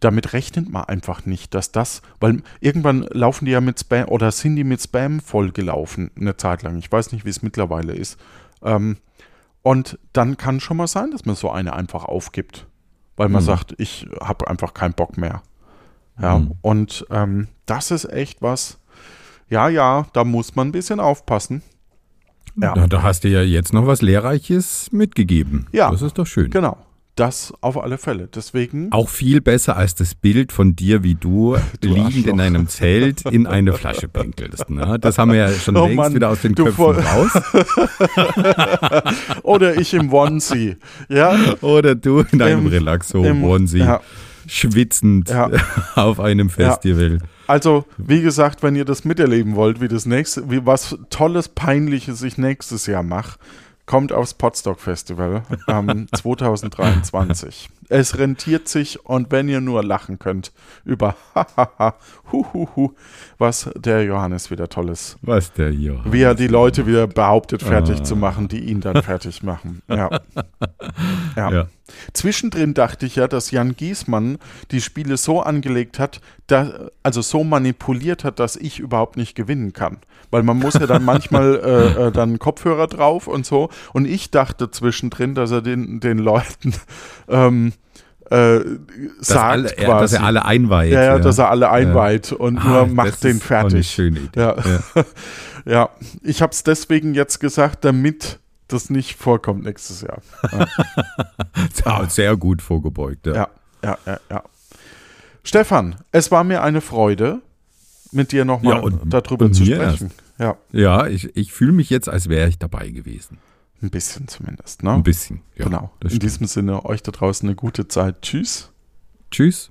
Damit rechnet man einfach nicht, dass das, weil irgendwann laufen die ja mit Spam oder sind die mit Spam vollgelaufen eine Zeit lang. Ich weiß nicht, wie es mittlerweile ist. Ähm, und dann kann schon mal sein, dass man so eine einfach aufgibt, weil man Mhm. sagt, ich habe einfach keinen Bock mehr. Ja, Mhm. und ähm, das ist echt was, ja, ja, da muss man ein bisschen aufpassen. Ja, Da, da hast du ja jetzt noch was Lehrreiches mitgegeben. Ja. Das ist doch schön. genau. Das auf alle Fälle. Deswegen, Auch viel besser als das Bild von dir, wie du, liegend Arschloch. in einem Zelt in eine Flasche pinkelst. Ne? Das haben wir ja schon Oh längst Mann, wieder aus den du Köpfen raus. oder ich im Onesie. Ja, Oder du in einem Im- Relaxo, im- Onesie, ja. schwitzend Ja. auf einem Festival. Also, wie gesagt, wenn ihr das miterleben wollt, wie das nächste, wie was Tolles, Peinliches ich nächstes Jahr mache, kommt aufs Podstock Festival ähm, 2023. Es rentiert sich und wenn ihr nur lachen könnt über hahaha, huhuhu, was der Johannes wieder Tolles, Was der hier. wie er die Leute wieder behauptet, fertig Ah. zu machen, die ihn dann fertig machen. Ja. Ja. Ja. Zwischendrin dachte ich ja, dass Jan Giesmann die Spiele so angelegt hat, da, also so manipuliert hat, dass ich überhaupt nicht gewinnen kann. Weil man muss ja dann manchmal äh, äh, dann Kopfhörer drauf und so. Und ich dachte zwischendrin, dass er den, den Leuten ähm, äh, Dass, sagt alle, er, quasi. dass er alle einweiht. ja, ja, dass er alle einweiht und Ah, nur macht den ist auch eine fertig. schöne Idee. Ja. Ja, ich habe es deswegen jetzt gesagt, damit das nicht vorkommt nächstes Jahr. Ja, sehr gut vorgebeugt. Ja. Ja, ja, ja, ja. Stefan, es war mir eine Freude, mit dir nochmal Ja, darüber zu sprechen. Ja, Ja, ich, ich fühle mich jetzt, als wäre ich dabei gewesen. ein bisschen zumindest. Ne? Ein bisschen. Ja, genau. In stimmt. diesem Sinne, euch da draußen eine gute Zeit. Tschüss. Tschüss.